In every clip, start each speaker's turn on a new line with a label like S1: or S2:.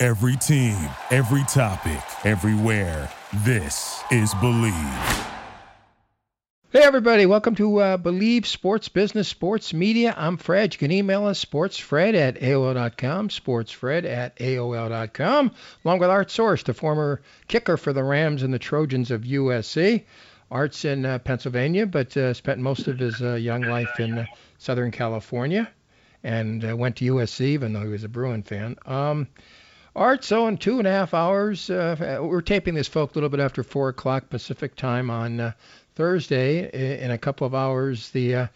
S1: Every team, every topic, everywhere. This is Believe.
S2: Hey, everybody, welcome to uh, Believe Sports Business Sports Media. I'm Fred. You can email us, sportsfred at AOL.com, sportsfred at AOL.com, along with Art Source, the former kicker for the Rams and the Trojans of USC. Art's in uh, Pennsylvania, but uh, spent most of his uh, young life in uh, Southern California and uh, went to USC, even though he was a Bruin fan. Um, Art, so in two and a half hours, uh, we're taping this, folk, a little bit after 4 o'clock Pacific time on uh, Thursday. In a couple of hours, the uh,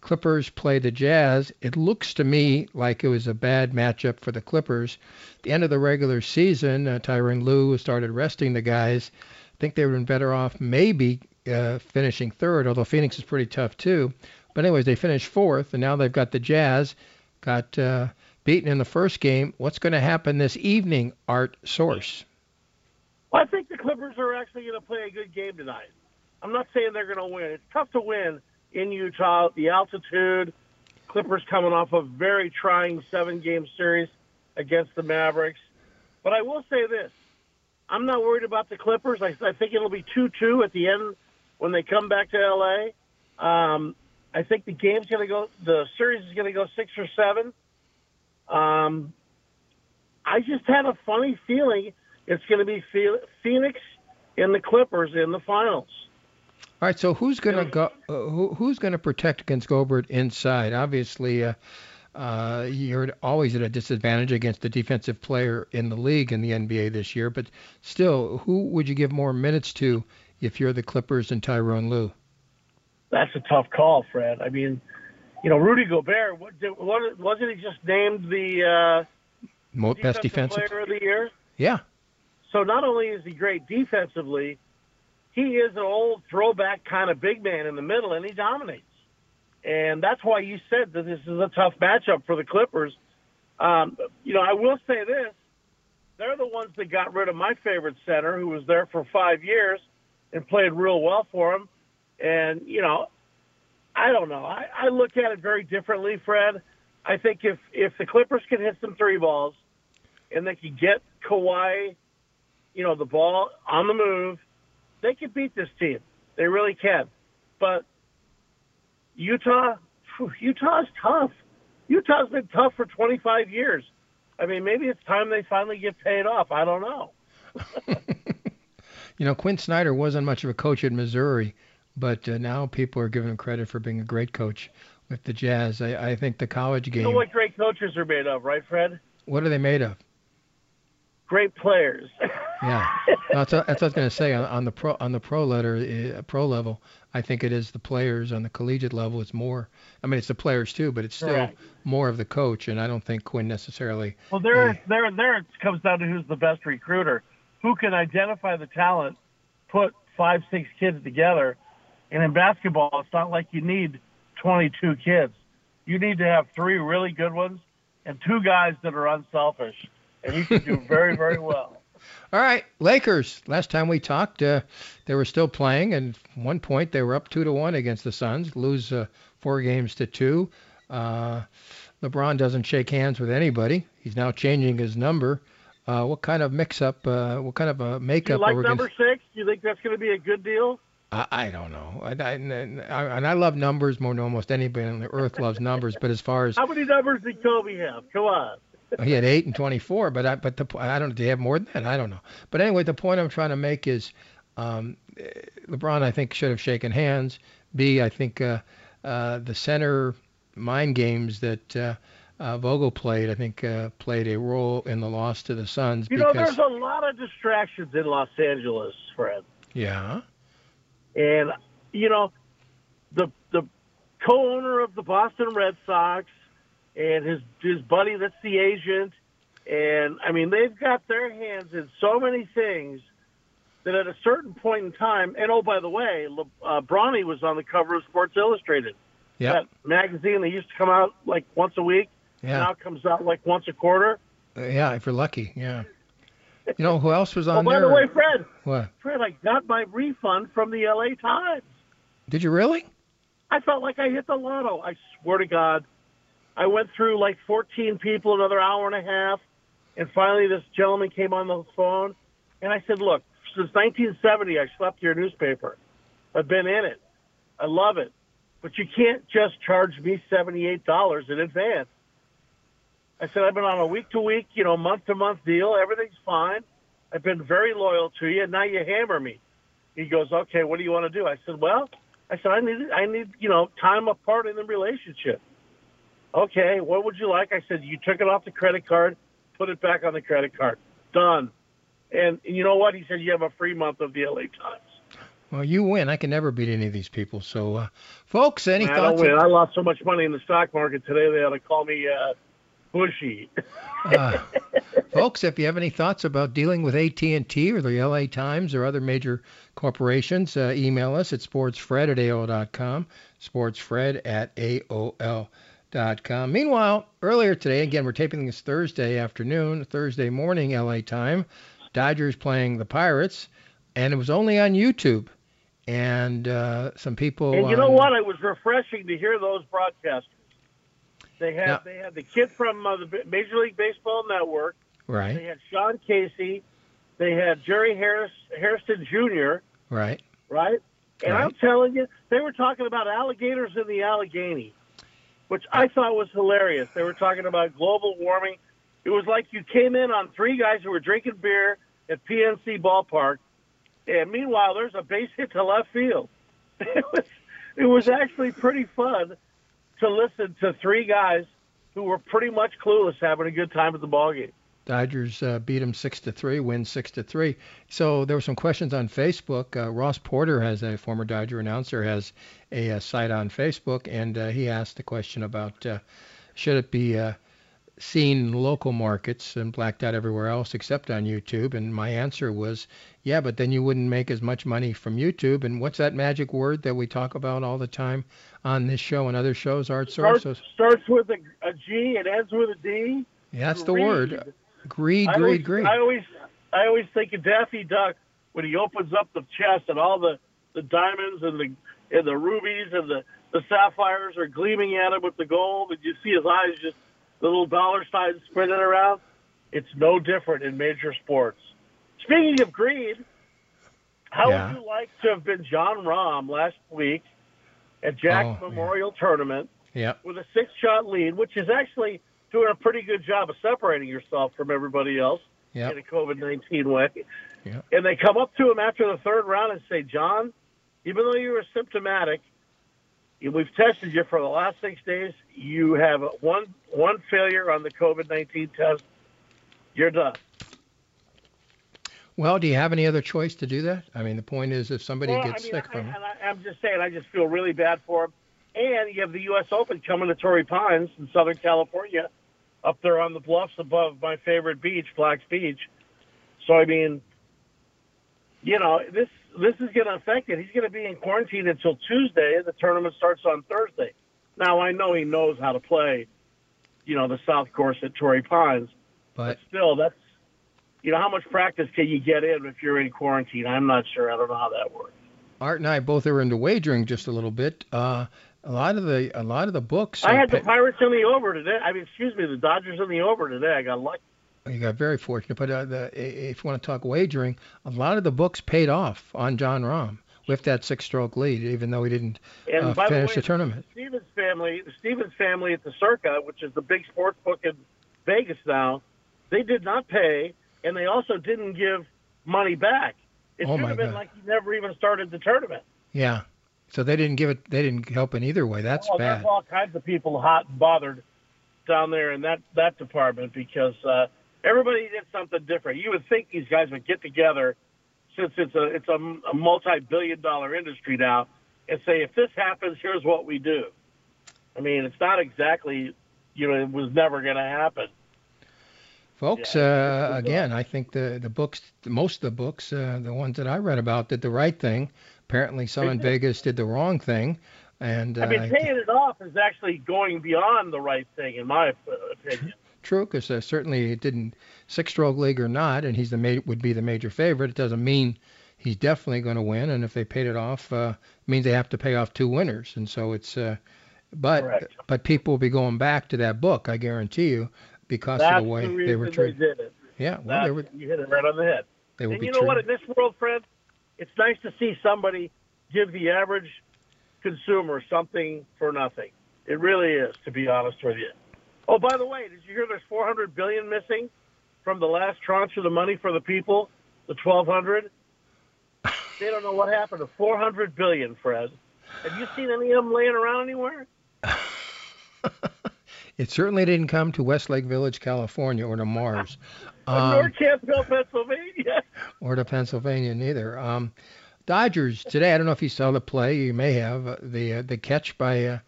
S2: Clippers play the Jazz. It looks to me like it was a bad matchup for the Clippers. The end of the regular season, uh, Tyronn Lue started resting the guys. I think they would have been better off maybe uh, finishing third, although Phoenix is pretty tough too. But anyways, they finished fourth, and now they've got the Jazz. Got uh, beaten in the first game. What's going to happen this evening, Art Source?
S3: Well, I think the Clippers are actually going to play a good game tonight. I'm not saying they're going to win. It's tough to win in Utah. The altitude, Clippers coming off a very trying seven game series against the Mavericks. But I will say this I'm not worried about the Clippers. I, I think it'll be 2 2 at the end when they come back to LA. Um, I think the game's going to go, the series is going to go six or seven. Um, I just had a funny feeling it's going to be Phoenix and the Clippers in the finals.
S2: All right, so who's going to go? Uh, who, who's going to protect against Gobert inside? Obviously, uh, uh, you're always at a disadvantage against the defensive player in the league in the NBA this year. But still, who would you give more minutes to if you're the Clippers and Tyronn Lue?
S3: That's a tough call, Fred. I mean, you know, Rudy Gobert, what, wasn't he just named the
S2: uh, best defensive
S3: player of the year?
S2: Yeah.
S3: So not only is he great defensively, he is an old throwback kind of big man in the middle, and he dominates. And that's why you said that this is a tough matchup for the Clippers. Um, you know, I will say this: they're the ones that got rid of my favorite center, who was there for five years and played real well for him. And you know, I don't know. I, I look at it very differently, Fred. I think if if the Clippers can hit some three balls, and they can get Kawhi, you know, the ball on the move, they can beat this team. They really can. But Utah, Utah's tough. Utah's been tough for 25 years. I mean, maybe it's time they finally get paid off. I don't know.
S2: you know, Quin Snyder wasn't much of a coach at Missouri, but uh, now people are giving him credit for being a great coach with the Jazz. I, I think the college game.
S3: You know what great coaches are made of, right, Fred?
S2: What are they made of?
S3: Great players.
S2: yeah, that's, that's what I was going to say on, on the pro on the pro letter uh, pro level. I think it is the players on the collegiate level. It's more. I mean, it's the players too, but it's still more of the coach. And I don't think Quin necessarily.
S3: Well, there, uh, there, there it comes down to who's the best recruiter, who can identify the talent, put five, six kids together, and in basketball, it's not like you need 22 kids. You need to have three really good ones and two guys that are unselfish, and you can do very, very well.
S2: All right, Lakers. Last time we talked, uh, they were still playing, and at one point they were up two to one against the Suns. Lose uh, four games to two. Uh, LeBron doesn't shake hands with anybody. He's now changing his number. Uh, what kind of mix-up? Uh, what kind of a makeup?
S3: Do you like number gonna... six? Do you think that's going to be a good deal?
S2: I, I don't know. I, I, and I love numbers more than almost anybody on the earth loves numbers. But as far as
S3: how many numbers did Kobe have? Come on.
S2: he had eight and twenty-four, but I but the I don't. Do you have more than that? I don't know. But anyway, the point I'm trying to make is, um, LeBron I think should have shaken hands. B I think uh, uh, the center mind games that. Uh, uh, Vogel played, I think, uh, played a role in the loss to the Suns.
S3: You
S2: because...
S3: know, there's a lot of distractions in Los Angeles, Fred.
S2: Yeah.
S3: And you know, the the co-owner of the Boston Red Sox and his his buddy that's the agent And I mean, they've got their hands in so many things that at a certain point in time, and oh, by the way, Le, uh, Bronny was on the cover of Sports Illustrated.
S2: Yeah.
S3: That magazine that used to come out like once a week.
S2: Yeah.
S3: Now comes out like once a quarter.
S2: Uh, yeah, if you're lucky. Yeah. You know who else was on
S3: Oh,
S2: on
S3: by
S2: there?
S3: the way, Fred,
S2: what?
S3: Fred, I got my refund from the LA Times.
S2: Did you really?
S3: I felt like I hit the lotto. I swear to God. I went through like 14 people, another hour and a half, and finally this gentleman came on the phone, and I said, "Look, since 1970, I slept your newspaper. I've been in it. I love it, but you can't just charge me $78 in advance." I said, "I've been on a week-to-week, you know, month-to-month deal. Everything's fine. I've been very loyal to you, and now you hammer me." He goes, "Okay, what do you want to do?" I said, "Well." I said, I need, I need, you know, time apart in the relationship. Okay, what would you like? I said, you took it off the credit card, put it back on the credit card. Done. And you know what? He said, you have a free month of the LA Times.
S2: Well, you win. I can never beat any of these people. So, uh, folks, any
S3: I don't
S2: thoughts?
S3: win. I lost so much money in the stock market today, they ought to call me uh, Bushy.
S2: uh, folks, if you have any thoughts about dealing with AT&T or the LA Times or other major corporations, uh, email us at sportsfred at AOL.com, sportsfred at AOL.com. Meanwhile, earlier today, again, we're taping this Thursday afternoon, Thursday morning LA time, Dodgers playing the Pirates, and it was only on YouTube. And uh, some people.
S3: And you know
S2: on-
S3: what? It was refreshing to hear those broadcasters. They had
S2: Yeah.
S3: they had the kid from uh, the Major League Baseball Network.
S2: Right.
S3: They had Sean Casey. They had Jerry Harris Hairston Jr.
S2: right.
S3: right? And
S2: Right.
S3: I'm telling you, they were talking about alligators in the Allegheny, which I thought was hilarious. They were talking about global warming. It was like you came in on three guys who were drinking beer at PNC Ballpark, and meanwhile, there's a base hit to left field. It was, it was actually pretty fun to listen to three guys who were pretty much clueless having a good time at the ballgame.
S2: Dodgers uh, beat them six to three, win six to three. So there were some questions on Facebook. Uh, Ross Porter, has a former Dodger announcer, has a, uh site on Facebook, and uh, he asked the question about uh, should it be uh, seen local markets and blacked out everywhere else except on YouTube. And my answer was, yeah, but then you wouldn't make as much money from YouTube. And what's that magic word that we talk about all the time on this show and other shows, Art Source?
S3: Starts, starts with a, a G and ends with a D.
S2: Yeah, that's the word. Greed,
S3: I
S2: greed,
S3: always,
S2: greed.
S3: I always, I always think of Daffy Duck when he opens up the chest and all the, the diamonds and the and the rubies and the, the sapphires are gleaming at him with the gold, and you see his eyes just the little dollar signs spreading around. It's no different in major sports. Speaking of greed, how
S2: Yeah.
S3: would you like to have been Jon Rahm last week at Jack's
S2: Oh,
S3: Memorial Tournament?
S2: Yep.
S3: with a six shot lead, which is actually doing a pretty good job of separating yourself from everybody else
S2: Yep.
S3: in a COVID 19 way.
S2: Yep.
S3: And they come up to him after the third round and say, John, even though you were symptomatic, we've tested you for the last six days, you have one, one failure on the COVID 19 test. You're done.
S2: Well, do you have any other choice to do that? I mean, the point is, if somebody
S3: Well,
S2: gets
S3: I mean,
S2: sick
S3: I,
S2: from it,
S3: I'm just saying, I just feel really bad for him. And you have the U.S. Open coming to Torrey Pines in Southern California, up there on the bluffs above my favorite beach, Black's Beach. So I mean, you know, this this is going to affect it. He's going to be in quarantine until Tuesday. The tournament starts on Thursday. Now I know he knows how to play, you know, the South Course at Torrey Pines,
S2: but
S3: still, that's you know, how much practice can you get in if you're in quarantine? I'm not sure. I don't know how that works.
S2: Art and I both are into wagering just a little bit. Uh, a lot of the a lot of the books.
S3: I had the Pirates in the over today. I mean, excuse me, the Dodgers in the over today. I got lucky.
S2: You got very fortunate, but uh, the, if you want to talk wagering, a lot of the books paid off on Jon Rahm with that six-stroke lead, even though he didn't uh, finish
S3: the
S2: the tournament.
S3: the Stevens family, the Stevens family at the Circa, which is the big sports book in Vegas now, they did not pay, and they also didn't give money back. It
S2: Oh,
S3: should have been
S2: God.
S3: like he never even started the tournament.
S2: Yeah, so they didn't give it. They didn't help in either way. That's
S3: well,
S2: bad.
S3: there's all kinds of people hot and bothered down there in that that department because uh, everybody did something different. You would think these guys would get together since it's a it's a, a multi-billion-dollar industry now and say if this happens, here's what we do. I mean, it's not exactly you know it was never going to happen.
S2: Folks,
S3: Yeah,
S2: uh, again, I think the the books, most of the books, uh, the ones that I read about, did the right thing. Apparently, some in Vegas did the wrong thing, and uh,
S3: I mean, paying it off is actually going beyond the right thing, in my opinion.
S2: True, because uh, certainly it didn't six-stroke league or not, and he's the ma- would be the major favorite. It doesn't mean he's definitely going to win, and if they paid it off, uh, means they have to pay off two winners, and so it's. Uh, but
S3: Correct.
S2: but people will be going back to that book, I guarantee you, because
S3: That's
S2: of the way
S3: the
S2: they were treated. Yeah, well, they were
S3: you hit it right on the head.
S2: they would
S3: And you know what? In this world, Fred, it's nice to see somebody give the average consumer something for nothing. It really is, to be honest with you. Oh, by the way, did you hear there's 400 billion missing from the last tranche of the money for the people, the 1,200? They don't know what happened to 400 billion, Fred. Have you seen any of them laying around anywhere?
S2: It certainly didn't come to Westlake Village, California, or to Mars, um,
S3: Nor Campbell, Pennsylvania.
S2: or to Pennsylvania neither. Um, Dodgers today. I don't know if you saw the play. You may have uh, the uh, the catch by uh,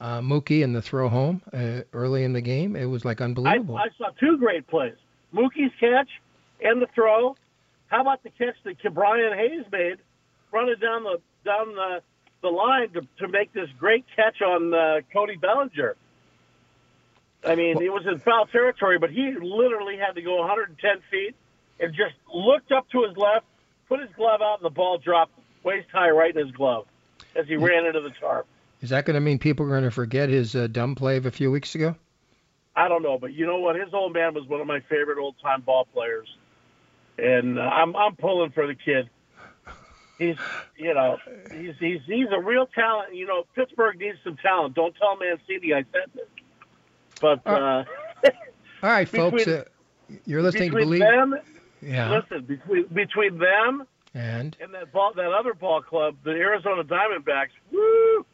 S2: uh, Mookie and the throw home uh, early in the game. It was like unbelievable.
S3: I saw two great plays: Mookie's catch and the throw. How about the catch that Brian Hayes made, running down the down the, the line to, to make this great catch on uh, Cody Bellinger? I mean, it was in foul territory, but he literally had to go 110 feet and just looked up to his left, put his glove out, and the ball dropped waist high right in his glove as he ran into the tarp.
S2: Is that going to mean people are going to forget his uh, dumb play of a few weeks ago?
S3: I don't know, but you know what? His old man was one of my favorite old time ball players, and uh, I'm I'm pulling for the kid. He's you know he's he's he's a real talent. You know Pittsburgh needs some talent. Don't tell Mancini I said this, but uh,
S2: All right, folks.
S3: Between-
S2: Uh, you're listening to Believe.
S3: them,
S2: Yeah.
S3: listen between between them
S2: And
S3: and that ball that other ball club, the Arizona Diamondbacks. Woo!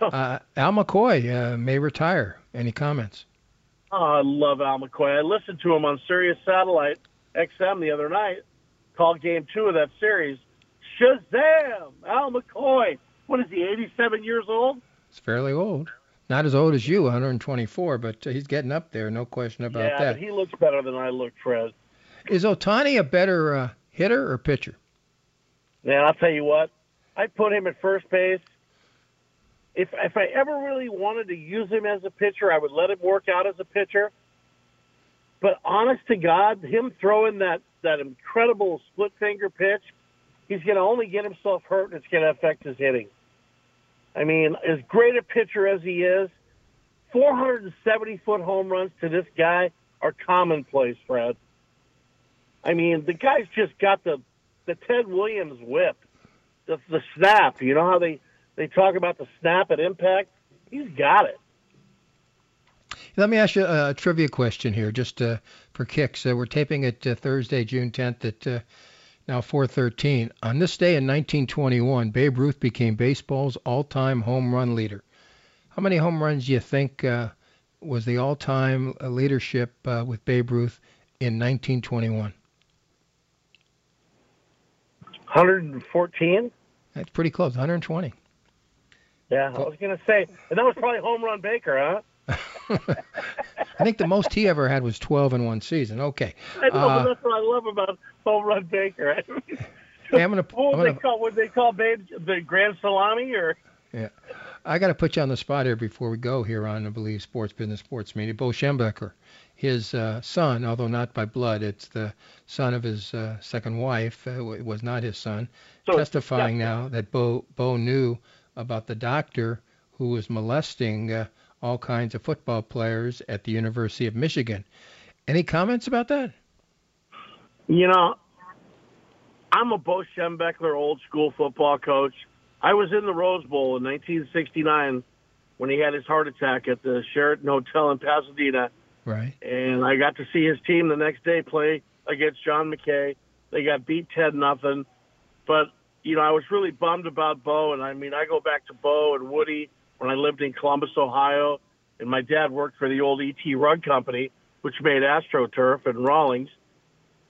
S2: Uh, Al McCoy uh, may retire. Any comments?
S3: Oh, I love Al McCoy. I listened to him on Sirius Satellite XM the other night. Called Game Two of that series. Shazam! Al McCoy. What is he? 87 years old.
S2: It's fairly old. Not as old as you, 124, but uh, he's getting up there. No question about
S3: yeah,
S2: that.
S3: he looks better than I look, Fred.
S2: Is Ohtani a better uh, hitter or pitcher?
S3: Man, I'll tell you what. I put him at first base. If if I ever really wanted to use him as a pitcher, I would let him work out as a pitcher. But honest to God, him throwing that that incredible split finger pitch, he's going to only get himself hurt, and it's going to affect his hitting. I mean, as great a pitcher as he is, 470 foot home runs to this guy are commonplace, Fred. I mean, the guy's just got the the Ted Williams whip, the the snap. You know how they they talk about the snap at impact. He's got it.
S2: Let me ask you a, trivia question here, just uh, for kicks. Uh, we're taping it uh, Thursday, June 10th at uh, now 4:13. On this day in 1921, Babe Ruth became baseball's all-time home run leader. How many home runs do you think uh, was the all-time uh, leadership uh, with Babe Ruth in 1921?
S3: 114.
S2: That's pretty close, 120.
S3: Yeah, I was gonna say, and that was probably home run Baker, huh?
S2: I think the most he ever had was 12 in one season. Okay.
S3: I know,
S2: Uh,
S3: that's what I love about home run Baker.
S2: Hey, I'm gonna,
S3: what
S2: I'm
S3: would they call? Would they call Babe the Grand Salami or?
S2: Yeah, I got to put you on the spot here before we go here on I believe Sports Business Sports Media. Bo Schembechler, his uh, son, although not by blood, it's the son of his uh, second wife. Uh, it was not his son.
S3: So,
S2: testifying
S3: yeah.
S2: now that Bo Bo knew about the doctor who was molesting uh, all kinds of football players at the University of Michigan. Any comments about that?
S3: You know, I'm a Bo Schembechler old school football coach. I was in the Rose Bowl in 1969 when he had his heart attack at the Sheraton Hotel in Pasadena,
S2: Right.
S3: and I got to see his team the next day play against John McKay. They got beat ten nothing, but you know I was really bummed about Bo, and I mean I go back to Bo and Woody when I lived in Columbus, Ohio, and my dad worked for the old ET Rug Company, which made AstroTurf and Rawlings.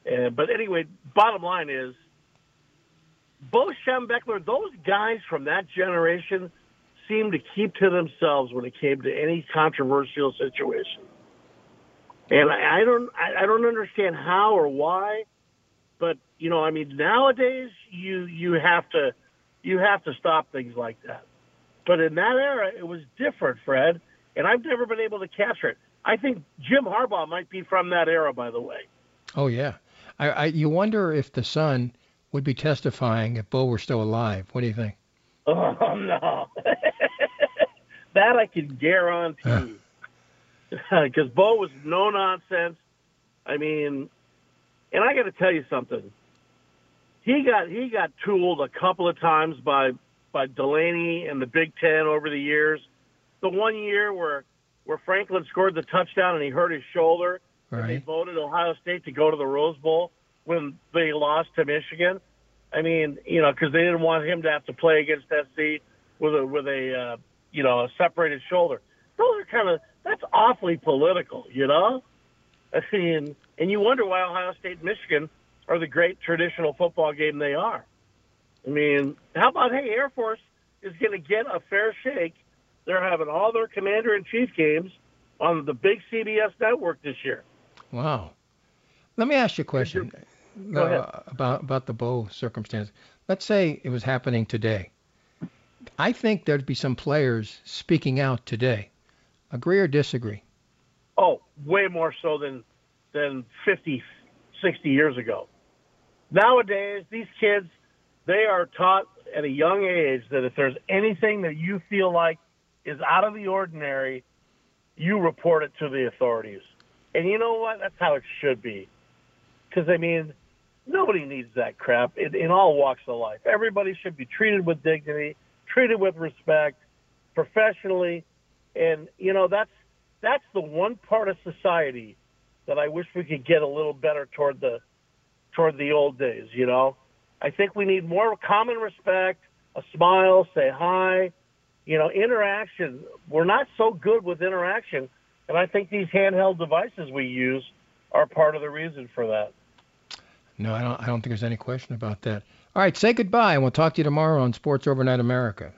S3: Uh, but anyway, bottom line is, Bo Schembechler, those guys from that generation seemed to keep to themselves when it came to any controversial situation. and I, I don't I, I don't understand how or why, but you know I mean nowadays you you have to you have to stop things like that. But in that era, it was different, Fred, and I've never been able to capture it. I think Jim Harbaugh might be from that era, by the way.
S2: Oh yeah, I, I you wonder if the son would be testifying if Bo were still alive. What do you think?
S3: Oh no, that I can guarantee. Because Bo was no nonsense. I mean, and I got to tell you something. He got he got tooled a couple of times by by Delaney and the Big Ten over the years. The one year where where Franklin scored the touchdown and he hurt his shoulder,
S2: right. and
S3: they voted Ohio State to go to the Rose Bowl when they lost to Michigan. I mean, you know, because they didn't want him to have to play against SC with a with a uh, you know a separated shoulder. Those are kind of that's awfully political, you know. Mean, and you wonder why Ohio State and Michigan are the great traditional football game they are. I mean, how about hey, Air Force is going to get a fair shake. They're having all their commander in chief games on the big CBS network this year.
S2: Wow. Let me ask you a question
S3: uh,
S2: about about the Bo circumstance. Let's say it was happening today. I think there'd be some players speaking out today. Agree or disagree?
S3: Oh, way more so than than 50, 60 years ago. Nowadays, these kids they are taught at a young age that if there's anything that you feel like is out of the ordinary, you report it to the authorities. And you know what? That's how it should be. Because, I mean, nobody needs that crap in, in all walks of life. Everybody should be treated with dignity, treated with respect, professionally. And, you know, that's, that's the one part of society that I wish we could get a little better toward the, toward the old days, you know? I think we need more common respect, a smile, say hi, you know, interaction. We're not so good with interaction, and I think these handheld devices we use are part of the reason for that.
S2: No, I don't. I don't think there's any question about that. All right, say goodbye, and we'll talk to you tomorrow on Sports Overnight America.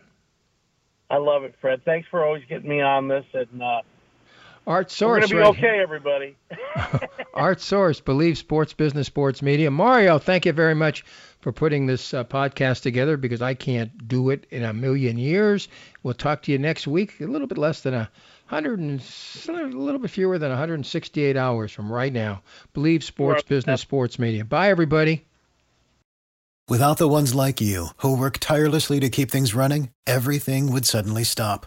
S3: I love it, Fred. Thanks for always getting me on this, and uh,
S2: Art Source.
S3: We're going to be right okay, everybody.
S2: Art Source, Believe Sports Business Sports Media. Mario, thank you very much for putting this uh, podcast together because I can't do it in a million years. We'll talk to you next week, a little bit less than a hundred and a little bit fewer than 168 hours from right now. Believe Sports Business Sports Media. Bye, everybody.
S4: Without the ones like you who work tirelessly to keep things running, everything would suddenly stop.